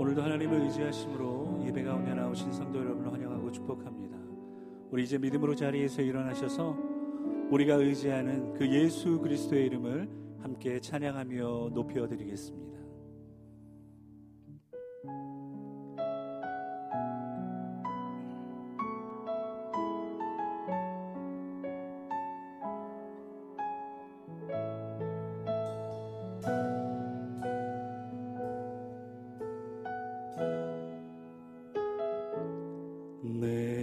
오늘도 하나님을 의지하심으로 예배 가운데 나오신 성도 여러분을 환영하고 축복합니다. 우리 이제 믿음으로 자리에서 일어나셔서 우리가 의지하는 그 예수 그리스도의 이름을 함께 찬양하며 높여 드리겠습니다.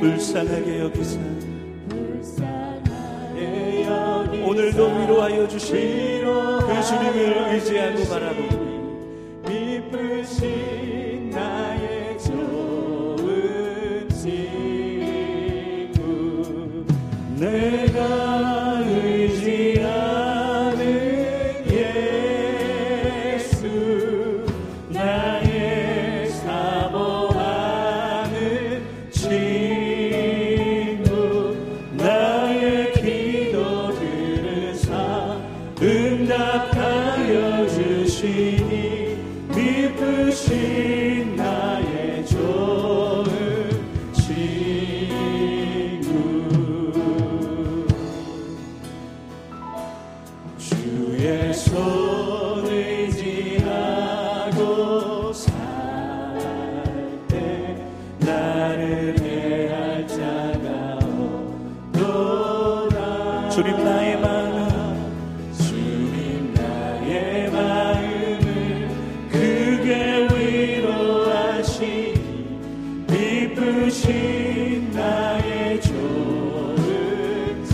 불쌍하게 여기사 오늘도 위로하여 주신 그 주님을 의지하고 바라보니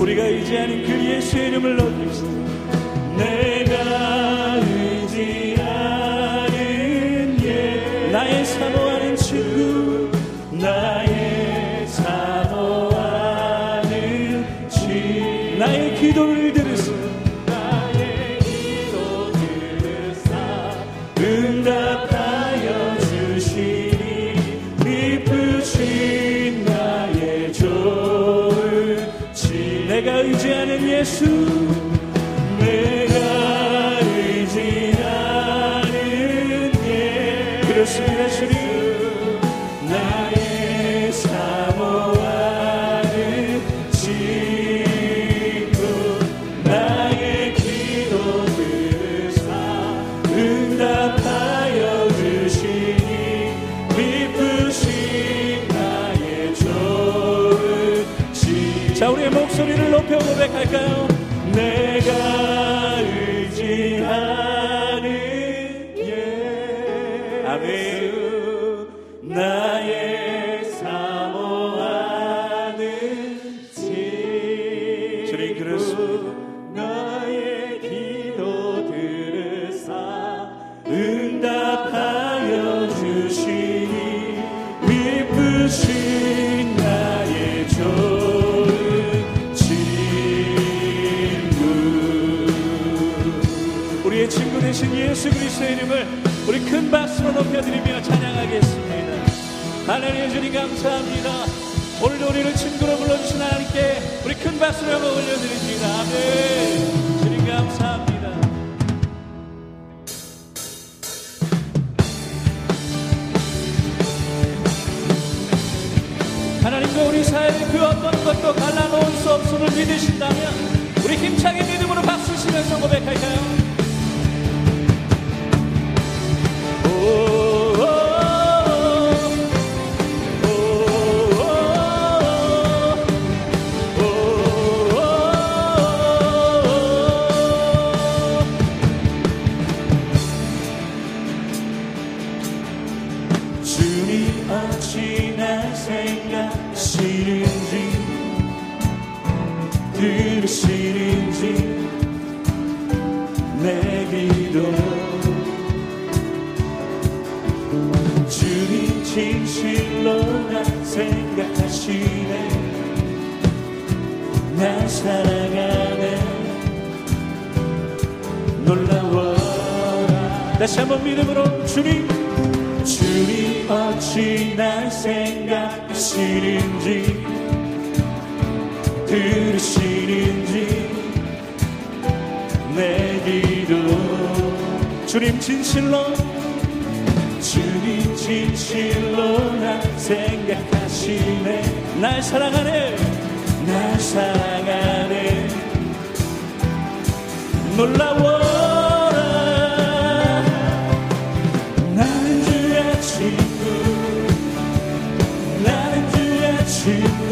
우리가 의지하는 그 예수의 이름을 높입시다. 내가 내가 의지하는 예수 자 우리의 목소리를 높여 고백할까요? 내가 의지하 이름을 우리 큰 박수로 높여드리며 찬양하겠습니다. 하나님 주님 감사합니다. 오늘도 우리를 친구로 불러주신 하나님께 우리 큰 박수로 영광 올려드립니다. 아멘. 주님 감사합니다. 우리 사이의 그 어떤 것도 갈라놓을 수 없음을 믿으신다면 사랑하네. 놀라워라. 다시 한번 믿음으로 주님 주님 어찌 날 생각하시는지 들으시는지 내 기도. 주님 진실로 주님 진실로 날 생각하시네. 날 사랑하네 날 사랑하네 놀라워라. 나는 주의 친구 나는 주의 친구.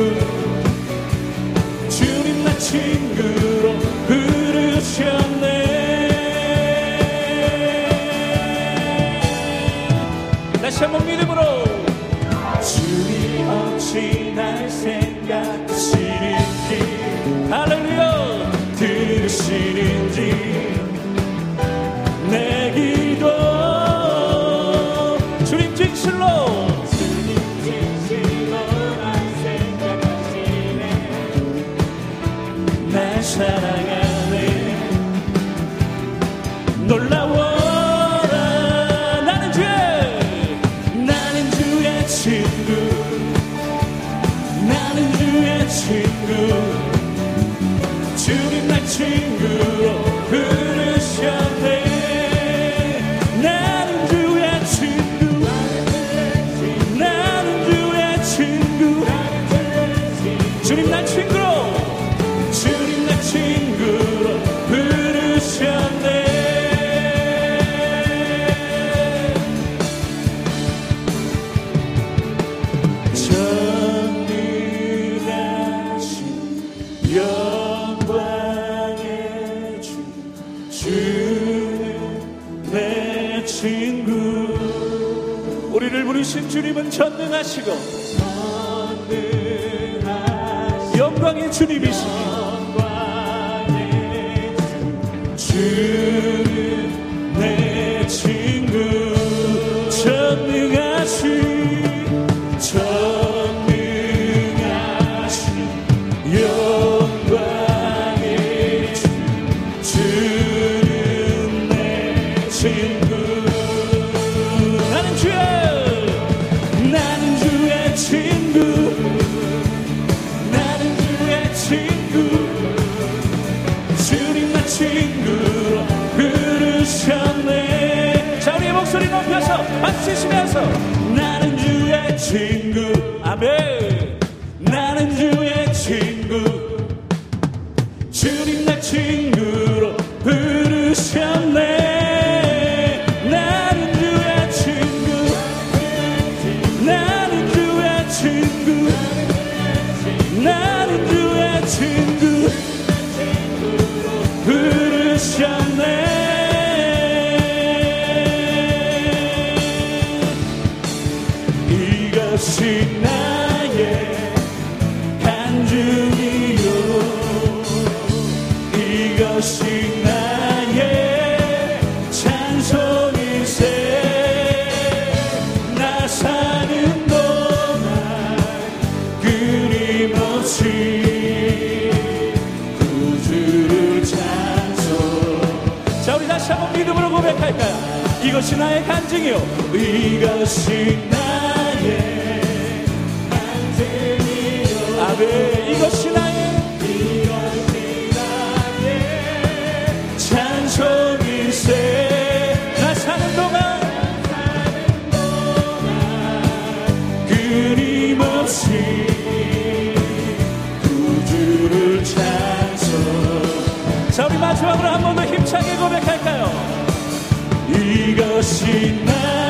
주님 나 친구 소리 높여서 박수 치시면서 나는 주의 친구. 아멘. 나는 주의 친구. 주님 나 친구로 부르셨네 이것이 나의 간증이요. 이것이 나의 찬송일세. 나 사는 동안 끊임없이 구주를 찬송. 자 우리 다시 한번 믿음으로 고백할까요? 이것이 나의 간증이요. 이것이 나의 아멘 이것이 나의 이것이 나의 찬송일세 나 사는 동안 끊임없이 구주를 찬송. 자 우리 마지막으로 한 번 더 힘차게 고백할까요? 이것이 나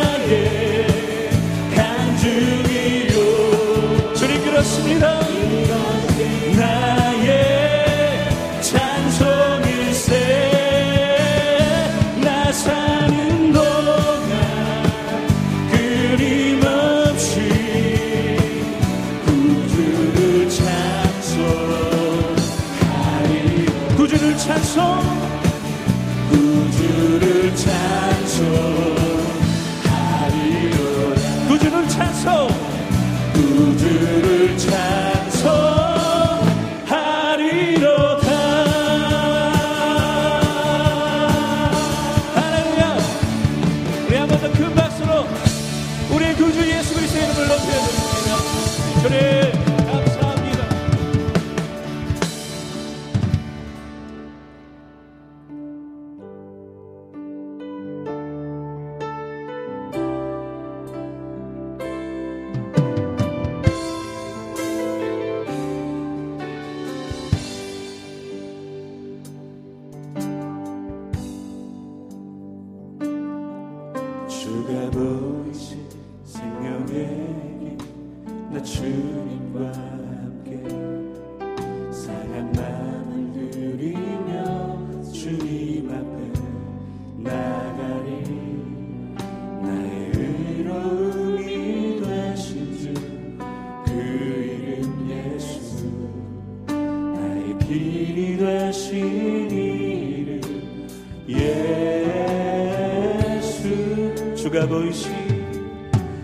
보이신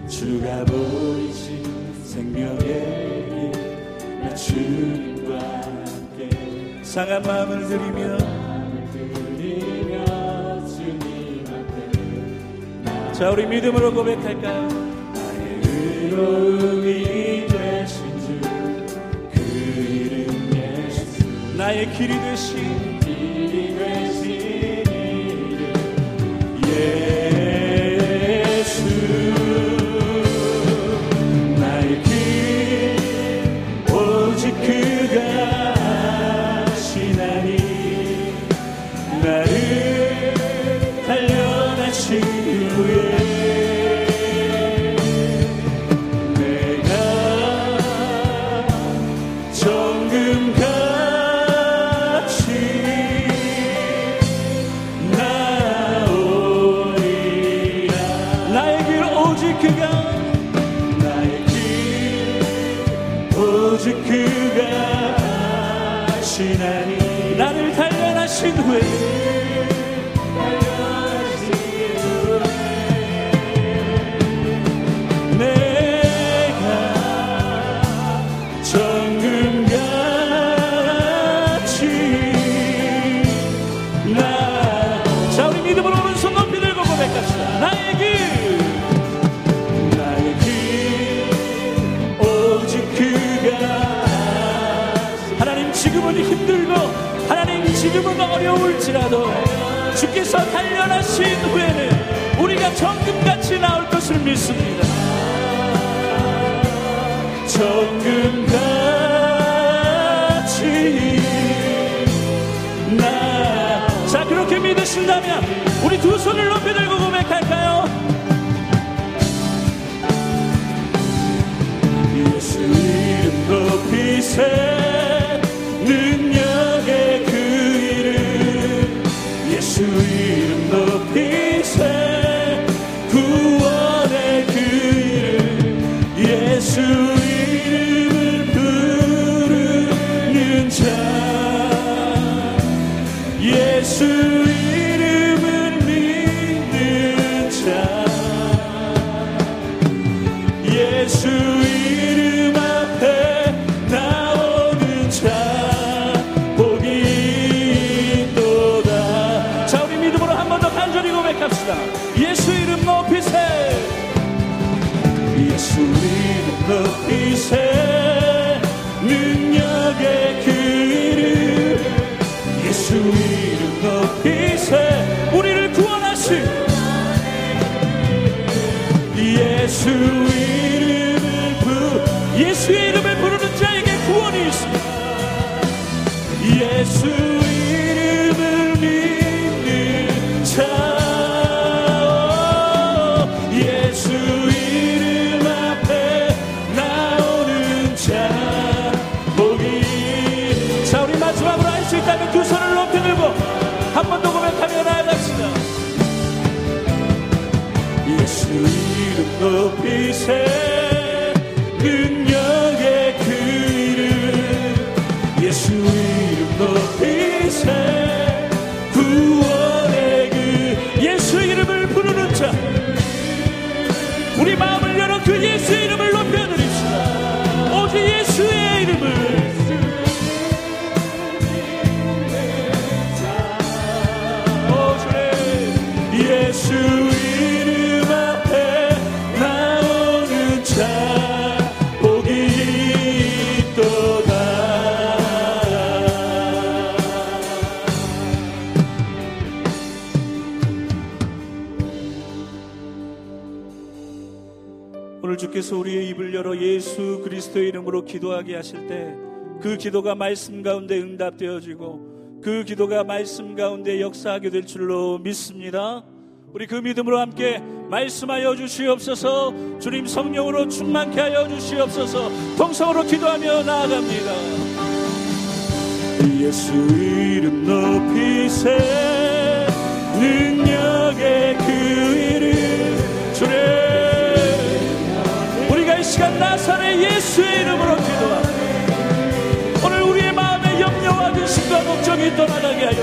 주가 보이신 생명의 길나 주님과 함께. 상한 마음을 드리며 자 우리 믿음으로 고백할까요? 나의 의로움이 되신 주 그 이름 예수. 나의 길이 되신 나를 단련하신 후에 내가 정 어려울지라도 주께서 단련하신 후에는 우리가 정금같이 나올 것을 믿습니다. 정금같이 나. 자 그렇게 믿으신다면 우리 두 손을 높이 들고 고백할까요? 예수 이름 높이세 이름 우리를 구원하신 예수 이름을 부르는 자에게 구원이 있습니다. 예수 이름을 믿는 자 예수 이름 앞에 나오는 자 복이 자 우리 마지막으로 할수 있다면 두 높이세 그리스도의 이름으로 기도하게 하실 때 그 기도가 말씀 가운데 응답되어지고 그 기도가 말씀 가운데 역사하게 될 줄로 믿습니다. 우리 그 믿음으로 함께 말씀하여 주시옵소서 주님 성령으로 충만케 하여 주시옵소서 동성으로 기도하며 나아갑니다. 예수 이름 높이세 능력의 그 이름 예수의 이름으로 기도합니다. 오늘 우리의 마음에 염려와 근심과 걱정이 떠나가게 하여